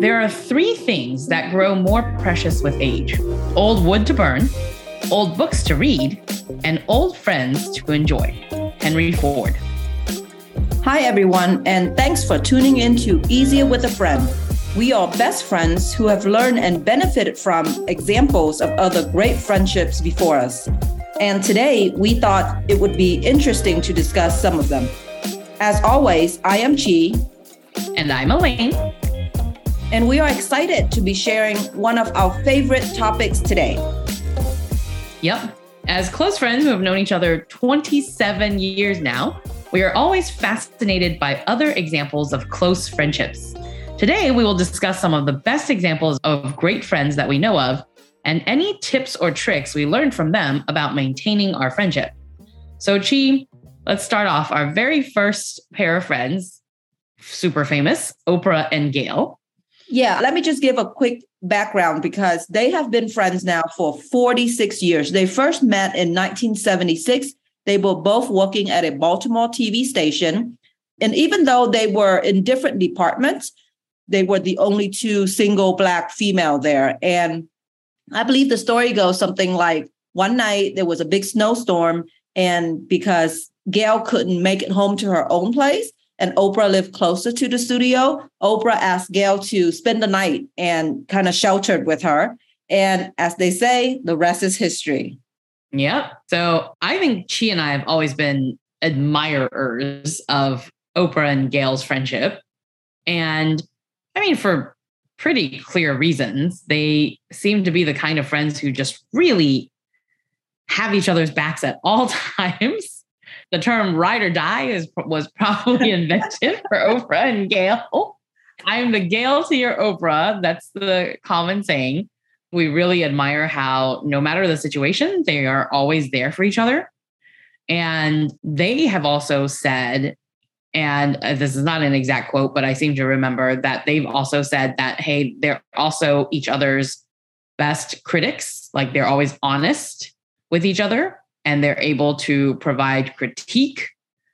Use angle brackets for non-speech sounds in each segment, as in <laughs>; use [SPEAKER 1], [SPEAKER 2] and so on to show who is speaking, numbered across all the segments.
[SPEAKER 1] There are three things that grow more precious with age old wood to burn, old books to read, and old friends to enjoy. Henry Ford.
[SPEAKER 2] Hi, everyone, and thanks for tuning in to Easier with a Friend. We are best friends who have learned and benefited from examples of other great friendships before us. And today, we thought it would be interesting to discuss some of them. As always, I am Chi.
[SPEAKER 1] And I'm Elaine
[SPEAKER 2] and we are excited to be sharing one of our favorite topics today.
[SPEAKER 1] Yep. As close friends who have known each other 27 years now, we are always fascinated by other examples of close friendships. Today, we will discuss some of the best examples of great friends that we know of and any tips or tricks we learned from them about maintaining our friendship. So, Chi, let's start off our very first pair of friends, super famous, Oprah and Gayle.
[SPEAKER 2] Yeah, let me just give a quick background because they have been friends now for 46 years. They first met in 1976. They were both working at a Baltimore TV station. And even though they were in different departments, they were the only two single Black female there. And I believe the story goes something like one night there was a big snowstorm. And because Gayle couldn't make it home to her own place, and Oprah lived closer to the studio, Oprah asked Gayle to spend the night and kind of sheltered with her. And as they say, the rest is history.
[SPEAKER 1] Yep. So I think she and I have always been admirers of Oprah and Gayle's friendship. And I mean, for pretty clear reasons, they seem to be the kind of friends who just really have each other's backs at all <laughs> times the term ride or die is was probably <laughs> invented for Oprah and Gayle. I'm the Gayle to your Oprah. That's the common saying. We really admire how, no matter the situation, they are always there for each other. And they have also said, and uh, this is not an exact quote, but I seem to remember that they've also said that, hey, they're also each other's best critics. Like they're always honest with each other and they're able to provide critique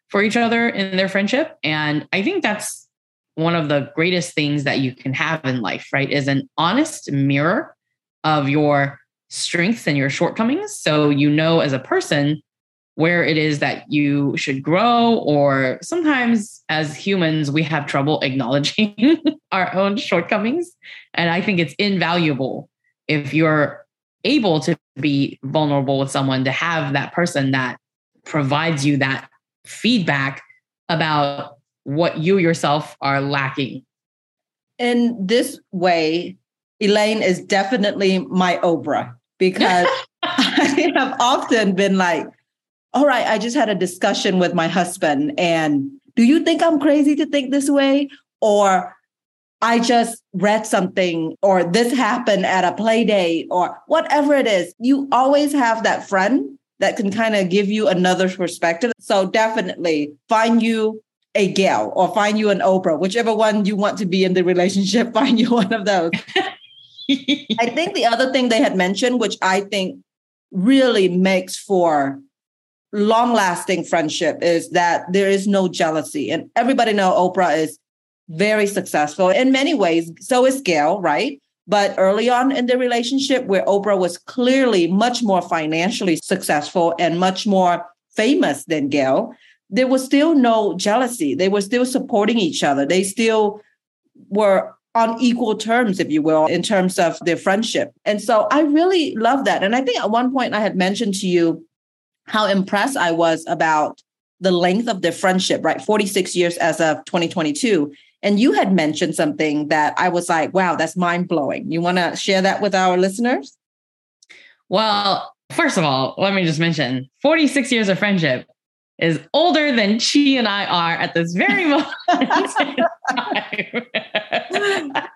[SPEAKER 1] for each other in their friendship. And I think that's one of the greatest things that you can have in life, right? Is an honest mirror of your strengths and your shortcomings. So you know as a person where it is that you should grow, or sometimes as humans, we have trouble <laughs> acknowledging our own shortcomings. And I think it's invaluable if you're able to be vulnerable with someone to have that person that provides you that feedback about what you yourself are lacking.
[SPEAKER 2] In this way, Elaine is definitely my Oprah because <laughs> <laughs> I have often been like, all right, I just had a discussion with my husband. And do you think I'm crazy to think this way? Or I just read something or this happened at a play date or whatever it is. You always have that friend that can kind of give you another perspective. So definitely find you a Gayle or find you an Oprah, whichever one you want to be in the relationship, <laughs> find you one of those. <laughs> I think the other thing they had mentioned, which I think really makes for long lasting friendship is that there is no jealousy. And everybody know Oprah is very successful in many ways. So is Gayle, right? But early on in the relationship, where Oprah was clearly much more financially successful and much more famous than Gayle, there was still no jealousy. They were still supporting each other. They still were on equal terms, if you will, in terms of their friendship. And so I really love that. And I think at one point I had mentioned to you how impressed I was about the length of their friendship, right? 46 years as of 2022. And you had mentioned something that I was like, wow, that's mind blowing. You want to share that with our listeners?
[SPEAKER 1] Well, first of all, let me just mention 46 years of friendship is older than Chi and I are at this very <laughs> moment <laughs>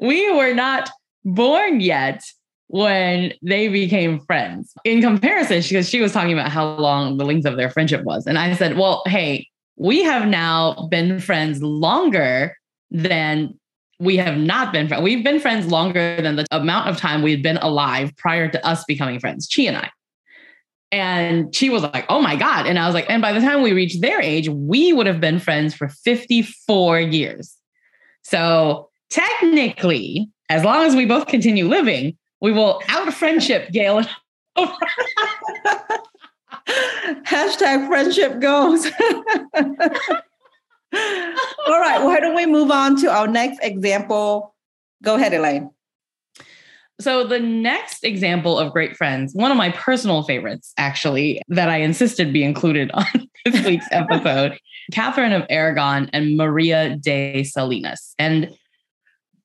[SPEAKER 1] we were not born yet when they became friends. In comparison, she because she was talking about how long the length of their friendship was. And I said, well, hey, we have now been friends longer than we have not been friends. We've been friends longer than the amount of time we've been alive prior to us becoming friends, Chi and I. And she was like, oh my God. And I was like, and by the time we reached their age, we would have been friends for 54 years. So technically, as long as we both continue living, we will out of friendship Gayle. <laughs>
[SPEAKER 2] Hashtag friendship goes. All right, why don't we move on to our next example? Go ahead, Elaine.
[SPEAKER 1] So, the next example of great friends, one of my personal favorites, actually, that I insisted be included on <laughs> this week's episode Catherine of Aragon and Maria de Salinas. And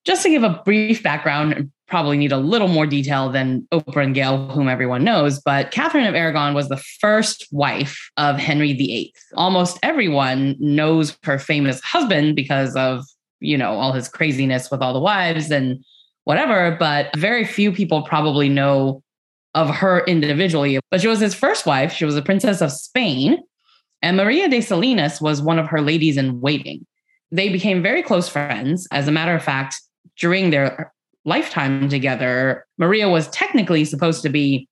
[SPEAKER 1] just to give a brief background, probably need a little more detail than Oprah and Gayle, whom everyone knows, but Catherine of Aragon was the first wife of Henry VIII. Almost everyone knows her famous husband because of, you know, all his craziness with all the wives and whatever, but very few people probably know of her individually. But she was his first wife. She was a princess of Spain. And Maria de Salinas was one of her ladies in waiting. They became very close friends. As a matter of fact, during their lifetime together, Maria was technically supposed to be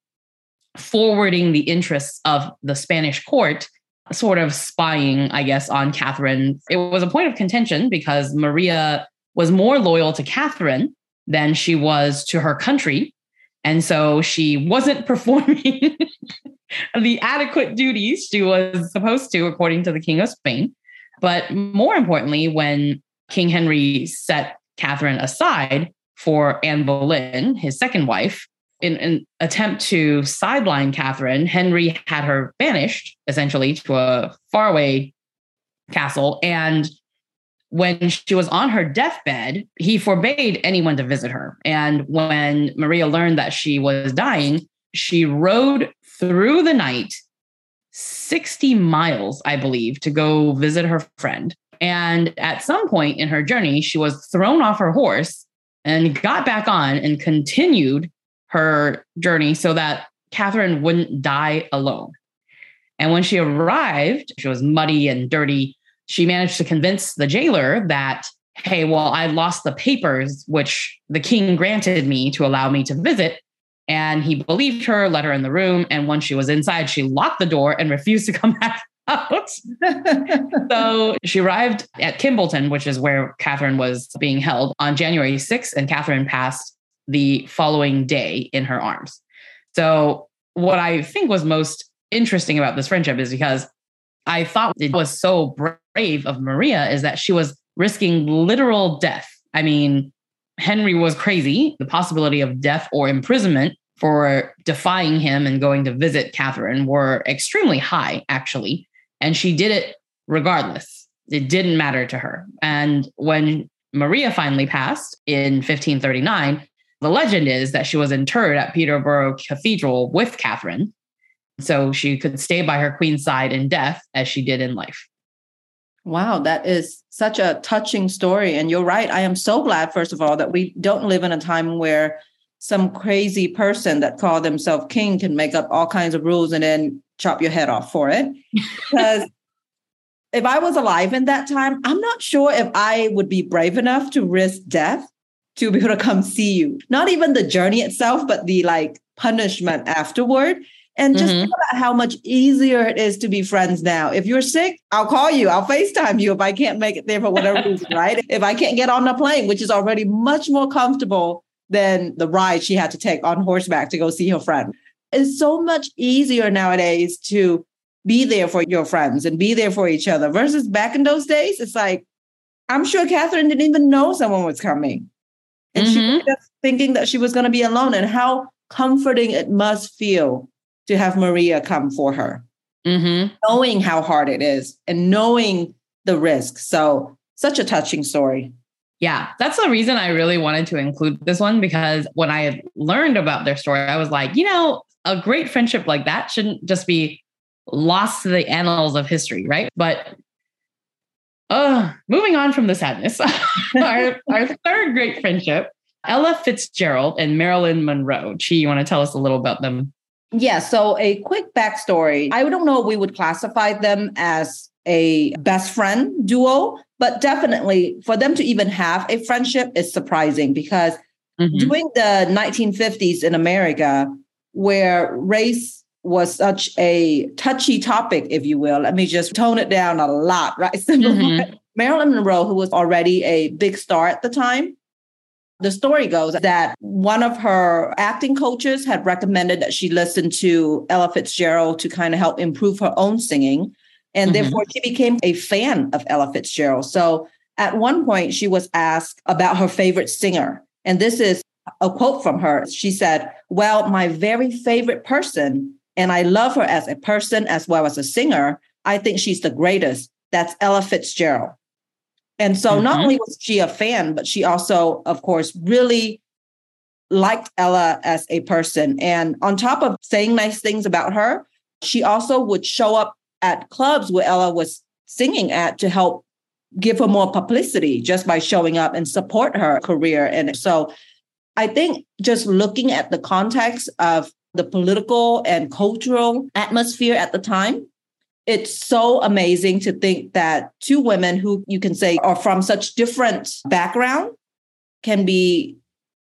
[SPEAKER 1] forwarding the interests of the Spanish court, sort of spying, I guess, on Catherine. It was a point of contention because Maria was more loyal to Catherine than she was to her country. And so she wasn't <laughs> performing the adequate duties she was supposed to, according to the King of Spain. But more importantly, when King Henry set Catherine aside for Anne Boleyn, his second wife. In an attempt to sideline Catherine, Henry had her banished essentially to a faraway castle. And when she was on her deathbed, he forbade anyone to visit her. And when Maria learned that she was dying, she rode through the night 60 miles, I believe, to go visit her friend. And at some point in her journey, she was thrown off her horse and got back on and continued her journey so that Catherine wouldn't die alone. And when she arrived, she was muddy and dirty. She managed to convince the jailer that, hey, well, I lost the papers which the king granted me to allow me to visit. And he believed her, let her in the room. And once she was inside, she locked the door and refused to come <laughs> back out. so she arrived at Kimbolton, which is where Catherine was being held on January 6th, and Catherine passed the following day in her arms. So, what I think was most interesting about this friendship is because I thought it was so brave of Maria is that she was risking literal death. I mean, Henry was crazy. The possibility of death or imprisonment for defying him and going to visit Catherine were extremely high, actually. And she did it regardless. It didn't matter to her. And when Maria finally passed in 1539, the legend is that she was interred at Peterborough Cathedral with Catherine. So she could stay by her queen's side in death as she did in life.
[SPEAKER 2] Wow, that is such a touching story. And you're right. I am so glad, first of all, that we don't live in a time where some crazy person that called themselves king can make up all kinds of rules and then chop your head off for it. Because <laughs> if I was alive in that time, I'm not sure if I would be brave enough to risk death to be able to come see you. Not even the journey itself, but the like punishment afterward. And just mm-hmm. think about how much easier it is to be friends now. If you're sick, I'll call you. I'll FaceTime you if I can't make it there for whatever reason, <laughs> right? If I can't get on the plane, which is already much more comfortable than the ride she had to take on horseback to go see her friend. It's so much easier nowadays to be there for your friends and be there for each other versus back in those days. It's like, I'm sure Catherine didn't even know someone was coming. And mm-hmm. she was just thinking that she was going to be alone and how comforting it must feel to have Maria come for her, mm-hmm. knowing how hard it is and knowing the risk. So, such a touching story.
[SPEAKER 1] Yeah, that's the reason I really wanted to include this one because when I learned about their story, I was like, you know, a great friendship like that shouldn't just be lost to the annals of history, right? But uh, moving on from the sadness, <laughs> our, our third great friendship, Ella Fitzgerald and Marilyn Monroe. Chi, you want to tell us a little about them?
[SPEAKER 2] Yeah, so a quick backstory. I don't know if we would classify them as a best friend duo, but definitely for them to even have a friendship is surprising because mm-hmm. during the 1950s in America, where race was such a touchy topic, if you will. Let me just tone it down a lot, right? <laughs> Mm-hmm. Marilyn Monroe, who was already a big star at the time, the story goes that one of her acting coaches had recommended that she listen to Ella Fitzgerald to kind of help improve her own singing. And mm-hmm. therefore, she became a fan of Ella Fitzgerald. So at one point, she was asked about her favorite singer. And this is a quote from her. She said, Well, my very favorite person, and I love her as a person as well as a singer. I think she's the greatest. That's Ella Fitzgerald. And so mm-hmm. not only was she a fan, but she also, of course, really liked Ella as a person. And on top of saying nice things about her, she also would show up at clubs where Ella was singing at to help give her more publicity just by showing up and support her career. And so I think just looking at the context of the political and cultural atmosphere at the time, it's so amazing to think that two women who you can say are from such different background can be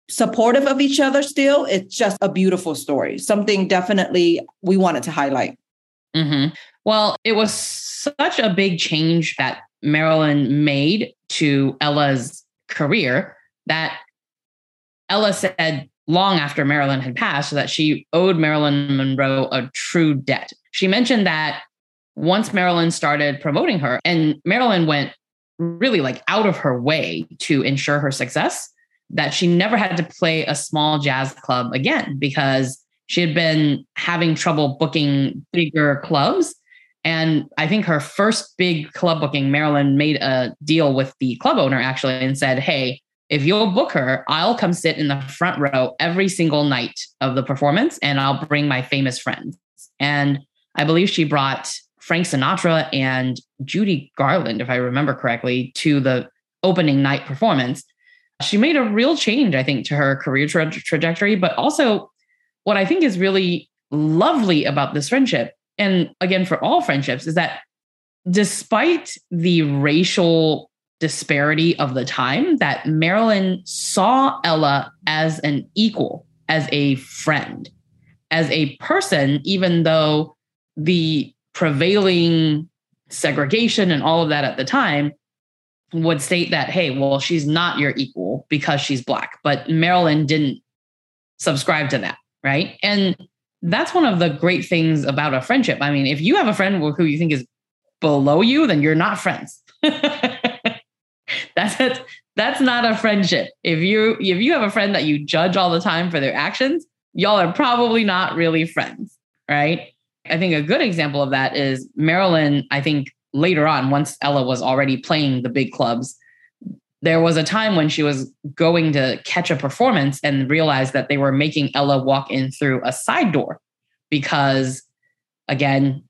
[SPEAKER 2] supportive of each other still. It's just a beautiful story, something definitely we wanted to highlight.
[SPEAKER 1] Mm-hmm. Well, it was such a big change that Marilyn made to Ella's career that Ella said long after Marilyn had passed that she owed Marilyn Monroe a true debt. She mentioned that once Marilyn started promoting her, and Marilyn went really like out of her way to ensure her success, that she never had to play a small jazz club again because she had been having trouble booking bigger clubs. And I think her first big club booking, Marilyn made a deal with the club owner actually and said, Hey, if you'll book her, I'll come sit in the front row every single night of the performance and I'll bring my famous friends. And I believe she brought Frank Sinatra and Judy Garland, if I remember correctly, to the opening night performance. She made a real change, I think, to her career tra- trajectory, but also what I think is really lovely about this friendship, and again, for all friendships, is that despite the racial disparity of the time, that Marilyn saw Ella as an equal, as a friend, as a person, even though the prevailing segregation and all of that at the time would state that, hey, well, she's not your equal because she's black. But Marilyn didn't subscribe to that, right? And that's one of the great things about a friendship. I mean, if you have a friend who you think is below you, then you're not friends. <laughs> <laughs> that's it. That's not a friendship. If you if you have a friend that you judge all the time for their actions, y'all are probably not really friends, right? I think a good example of that is Marilyn, I think later on, once Ella was already playing the big clubs, there was a time when she was going to catch a performance and realized that they were making Ella walk in through a side door because, again,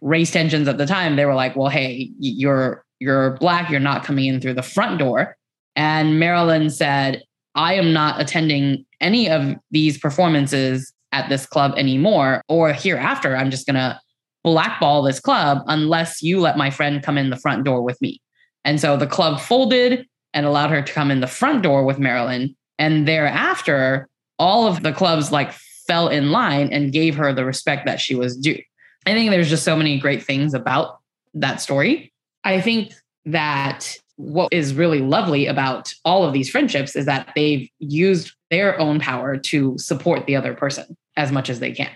[SPEAKER 1] race tensions at the time, they were like, well, hey, you're you're black, you're not coming in through the front door. And Marilyn said, I am not attending any of these performances at this club anymore or hereafter. I'm just going to blackball this club unless you let my friend come in the front door with me. And so the club folded and allowed her to come in the front door with marilyn. And thereafter all of the clubs like fell in line and gave her the respect that she was due. I think there's just so many great things about that story i think that what is really lovely about all of these friendships is that they've used their own power to support the other person as much as they can.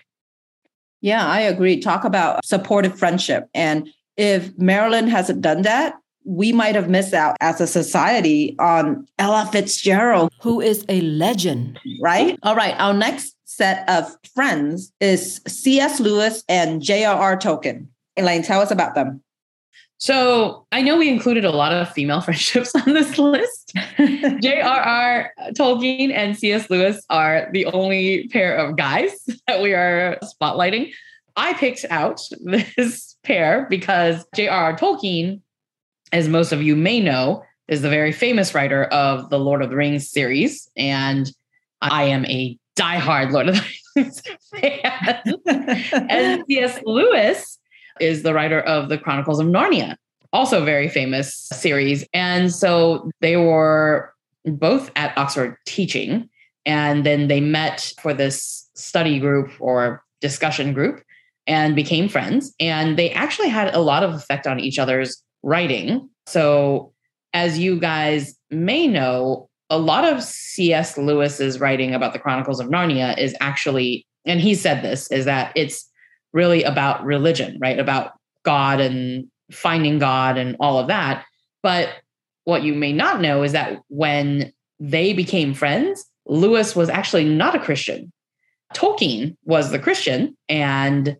[SPEAKER 2] Yeah, I agree. Talk about supportive friendship. And if Marilyn hasn't done that, we might have missed out as a society on Ella Fitzgerald, who is a legend, right? All right, our next set of friends is C.S. Lewis and J.R.R. Tolkien. Elaine, tell us about them.
[SPEAKER 1] So I know we included a lot of female <laughs> friendships on this list. <laughs> J.R.R. Tolkien and C.S. Lewis are the only pair of guys <laughs> that we are spotlighting. I picked out this pair because J.R.R. Tolkien, as most of you may know, is the very famous writer of the Lord of the Rings series. And I am a diehard Lord of the Rings fan. and C.S. Lewis is the writer of the Chronicles of Narnia, also very famous series. And so they were both at Oxford teaching. And then they met for this study group or discussion group and became friends. And they actually had a lot of effect on each other's writing. So, as you guys may know, a lot of C.S. Lewis's writing about the Chronicles of Narnia is actually, and he said this, is that it's really about religion, right? About God and finding God and all of that. But what you may not know is that when they became friends, Lewis was actually not a Christian. Tolkien was the Christian. And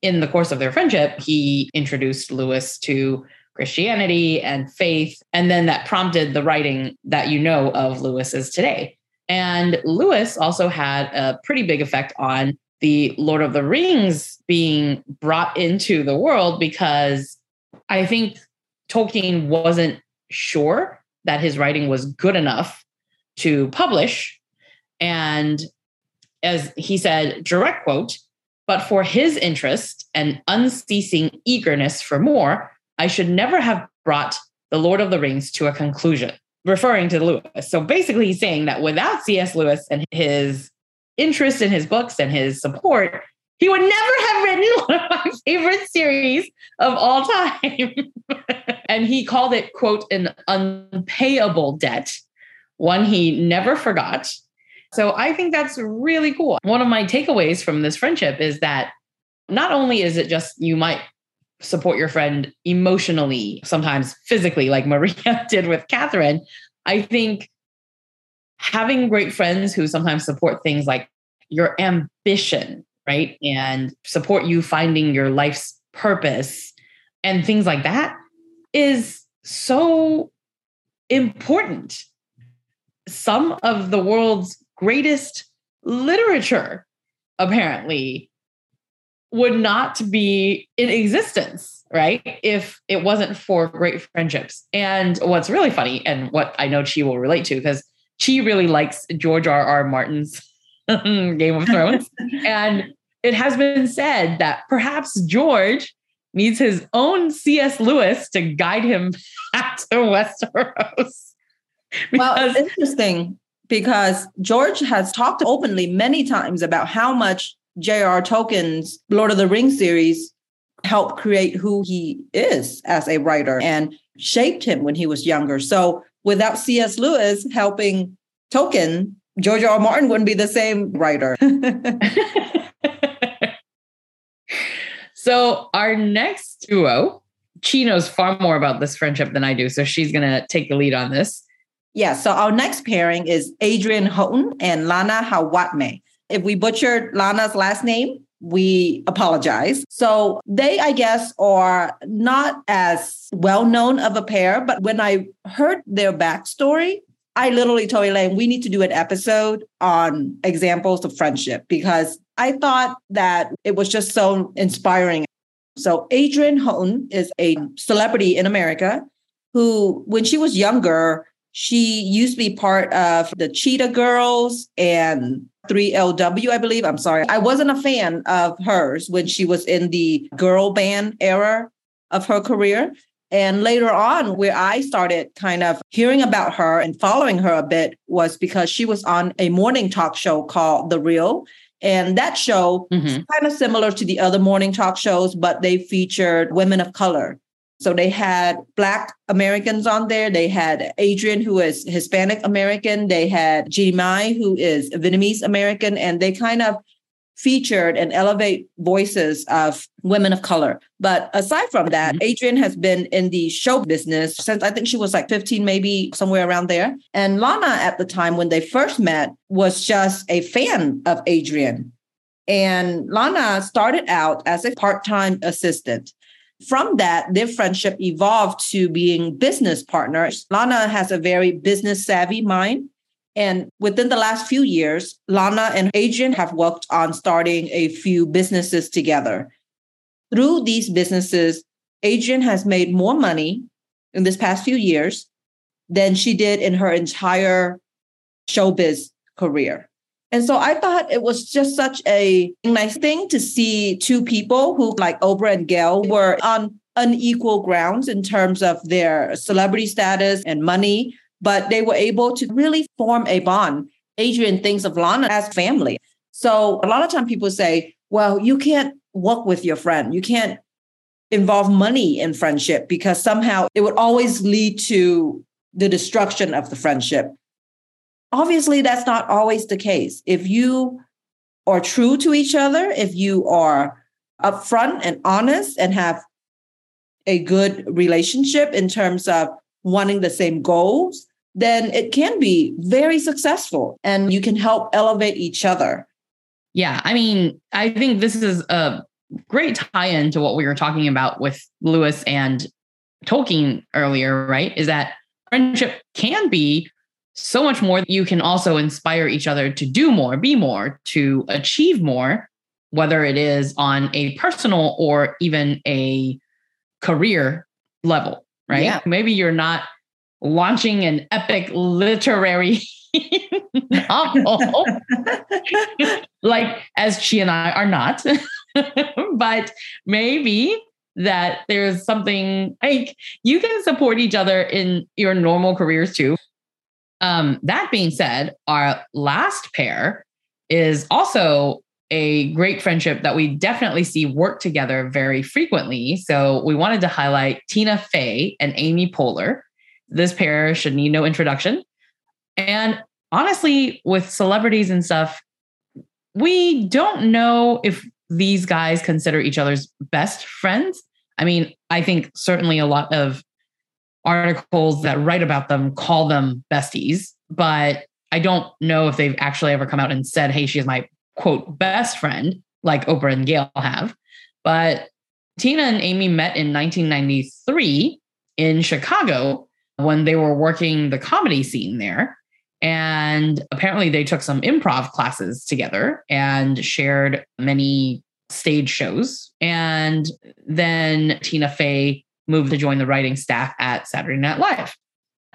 [SPEAKER 1] in the course of their friendship, he introduced Lewis to Christianity and faith. And then that prompted the writing that you know of Lewis's today. And Lewis also had a pretty big effect on the Lord of the Rings being brought into the world because I think Tolkien wasn't sure that his writing was good enough to publish. And as he said, direct quote, but for his interest and unceasing eagerness for more, I should never have brought The Lord of the Rings to a conclusion, referring to Lewis. So basically, he's saying that without C.S. Lewis and his interest in his books and his support, he would never have written <laughs> one of my favorite series of all time. <laughs> and he called it, quote, an unpayable debt, one he never forgot. So I think that's really cool. One of my takeaways from this friendship is that not only is it just you might support your friend emotionally, sometimes physically, like Maria <laughs> did with Catherine. I think having great friends who sometimes support things like your ambition, right? And support you finding your life's purpose and things like that is so important. Some of the world's greatest literature, apparently, would not be in existence, right? If it wasn't for great friendships. And what's really funny, and what I know Chi will relate to, because Chi really likes George R. R. Martin's <laughs> Game of Thrones. <laughs> and it has been said that perhaps George needs his own C.S. Lewis to guide him <laughs> back to Westeros.
[SPEAKER 2] well, it's interesting because George has talked openly many times about how much J.R. Tolkien's Lord of the Rings series helped create who he is as a writer and shaped him when he was younger. So without C.S. Lewis helping Tolkien, George R. R. Martin wouldn't be the same writer. <laughs>
[SPEAKER 1] so our next duo, Chi knows far more about this friendship than I do, so she's going to take the lead on this.
[SPEAKER 2] Yeah, so our next pairing is Adrienne Houghton and Lana Hawatmeh. If we butchered Lana's last name, we apologize. So they, I guess, are not as well known of a pair, but when I heard their backstory, I literally told Elaine, we need to do an episode on examples of friendship because I thought that it was just so inspiring. So Adrienne Houghton is a celebrity in America who, when she was younger, she used to be part of the Cheetah Girls and 3LW, I believe. I'm sorry. I wasn't a fan of hers when she was in the girl band era of her career. And later on, where I started kind of hearing about her and following her a bit was because she was on a morning talk show called The Real. And that show mm-hmm. kind of similar to the other morning talk shows, but they featured women of color. So they had Black Americans on there. They had Adrienne, who is Hispanic American. They had Mai, who is Vietnamese American. And they kind of featured and elevate voices of women of color. But aside from that, mm-hmm. Adrienne has been in the show business since I think she was like 15, maybe somewhere around there. And Lana, at the time when they first met, was just a fan of Adrienne. And Lana started out as a part time assistant from that, their friendship evolved to being business partners. Lana has a very business savvy mind. And within the last few years, Lana and Adrienne have worked on starting a few businesses together. Through these businesses, Adrienne has made more money in this past few years than she did in her entire showbiz career. And so I thought it was just such a nice thing to see two people who, like Oprah and Gayle, were on unequal grounds in terms of their celebrity status and money, but they were able to really form a bond. Adrienne thinks of Lana as family. So a lot of time people say, well, you can't work with your friend. You can't involve money in friendship because somehow it would always lead to the destruction of the friendship. Obviously, that's not always the case. If you are true to each other, if you are upfront and honest and have a good relationship in terms of wanting the same goals, then it can be very successful and you can help elevate each other.
[SPEAKER 1] Yeah. I mean, I think this is a great tie in to what we were talking about with Lewis and Tolkien earlier, right? Is that friendship can be so much more. You can also inspire each other to do more, be more, to achieve more, whether it is on a personal or even a career level, right? Yeah. Maybe you're not launching an epic literary <laughs> novel <laughs> like as she and I are not. <laughs> but maybe that there's something like you can support each other in your normal careers too. Um, that being said, our last pair is also a great friendship that we definitely see work together very frequently. So we wanted to highlight Tina Fey and Amy Poehler. This pair should need no introduction. And honestly, with celebrities and stuff, we don't know if these guys consider each other's best friends. I mean, I think certainly a lot of articles that write about them call them besties, but I don't know if they've actually ever come out and said, hey, she is my quote best friend, like Oprah and Gayle have. But Tina and Amy met in 1993 in Chicago when they were working the comedy scene there. And apparently, they took some improv classes together and shared many stage shows. And then Tina Fey moved to join the writing staff at Saturday Night Live.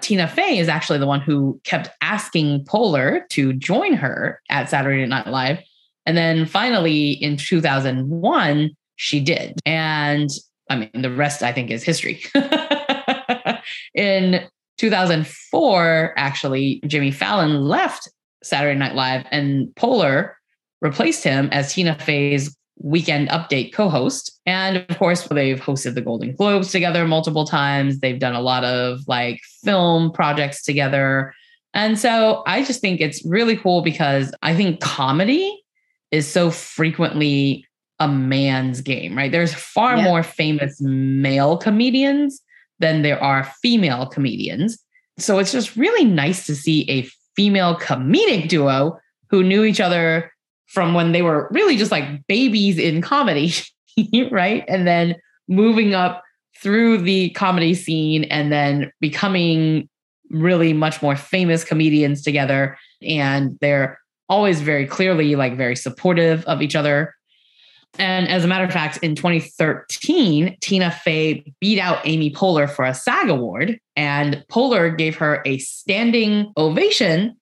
[SPEAKER 1] Tina Fey is actually the one who kept asking Poehler to join her at Saturday Night Live. And then finally in 2001, she did. And I mean, the rest I think is history. <laughs> in 2004, actually, Jimmy Fallon left Saturday Night Live and Poehler replaced him as Tina Fey's weekend update co-host and of course they've hosted the golden globes together multiple times they've done a lot of like film projects together and so i just think it's really cool because i think comedy is so frequently a man's game right there's far yeah. more famous male comedians than there are female comedians. So it's just really nice to see a female comedic duo who knew each other from when they were really just like babies in comedy, <laughs> right? And then moving up through the comedy scene and then becoming really much more famous comedians together. And they're always very clearly like very supportive of each other. And as a matter of fact, in 2013, Tina Fey beat out Amy Poehler for a SAG award, and Poehler gave her a standing ovation.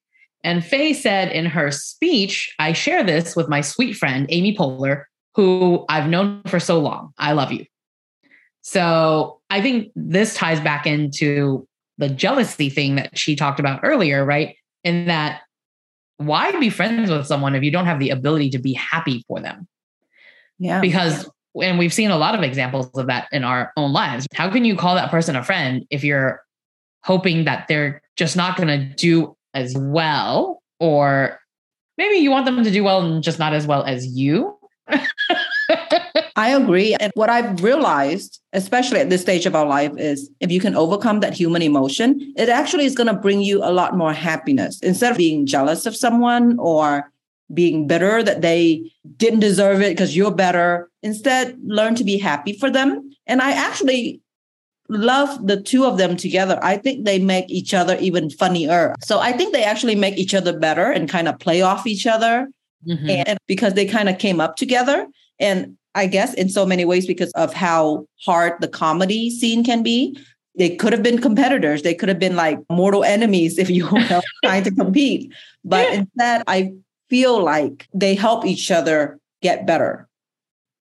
[SPEAKER 1] And Fey said in her speech, I share this with my sweet friend, Amy Poehler, who I've known for so long. I love you. So I think this ties back into the jealousy thing that she talked about earlier, right? In that, why be friends with someone if you don't have the ability to be happy for them?
[SPEAKER 2] Yeah.
[SPEAKER 1] Because and we've seen a lot of examples of that in our own lives. How can you call that person a friend if you're hoping that they're just not going to do as well or maybe you want them to do well and just not as well as you?
[SPEAKER 2] I agree. And what I've realized, especially at this stage of our life, is if you can overcome that human emotion, it actually is going to bring you a lot more happiness. Instead of being jealous of someone or being bitter that they didn't deserve it because you're better. Instead, learn to be happy for them. And I actually love the two of them together. I think they make each other even funnier. So I think they actually make each other better and kind of play off each other. Mm-hmm. And because they kind of came up together. And I guess in so many ways, because of how hard the comedy scene can be, they could have been competitors. They could have been like mortal enemies if you were <laughs> trying to compete. But instead, I feel like they help each other get better.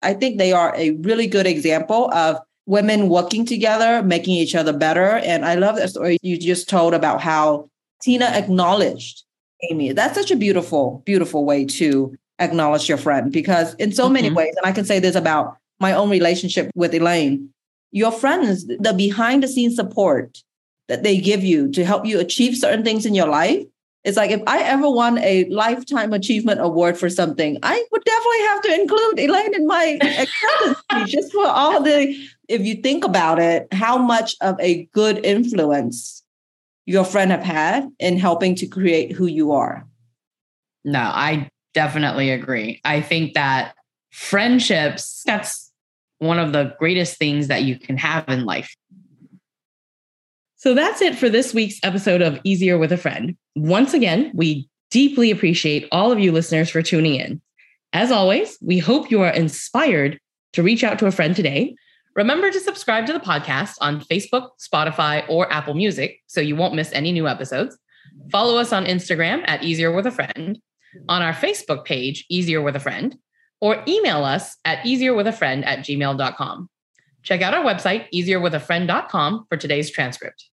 [SPEAKER 2] I think they are a really good example of women working together, making each other better. And I love that story you just told about how Tina acknowledged Amy. That's such a beautiful, beautiful way to acknowledge your friend because in so mm-hmm. many ways, and I can say this about my own relationship with Elaine, your friends, the behind the scenes support that they give you to help you achieve certain things in your life. It's like if I ever won a lifetime achievement award for something, I would definitely have to include Elaine in my <laughs> acceptance speech just for all the, if you think about it, how much of a good influence your friend have had in helping to create who you are.
[SPEAKER 1] No, I definitely agree. I think that friendships, that's one of the greatest things that you can have in life. So that's it for this week's episode of Easier with a Friend. Once again, we deeply appreciate all of you listeners for tuning in. As always, we hope you are inspired to reach out to a friend today. Remember to subscribe to the podcast on Facebook, Spotify, or Apple Music so you won't miss any new episodes. Follow us on Instagram at Easier with a Friend, on our Facebook page, Easier with a Friend, or email us at easierwithafriend at gmail.com. Check out our website, easierwithafriend.com, for today's transcript.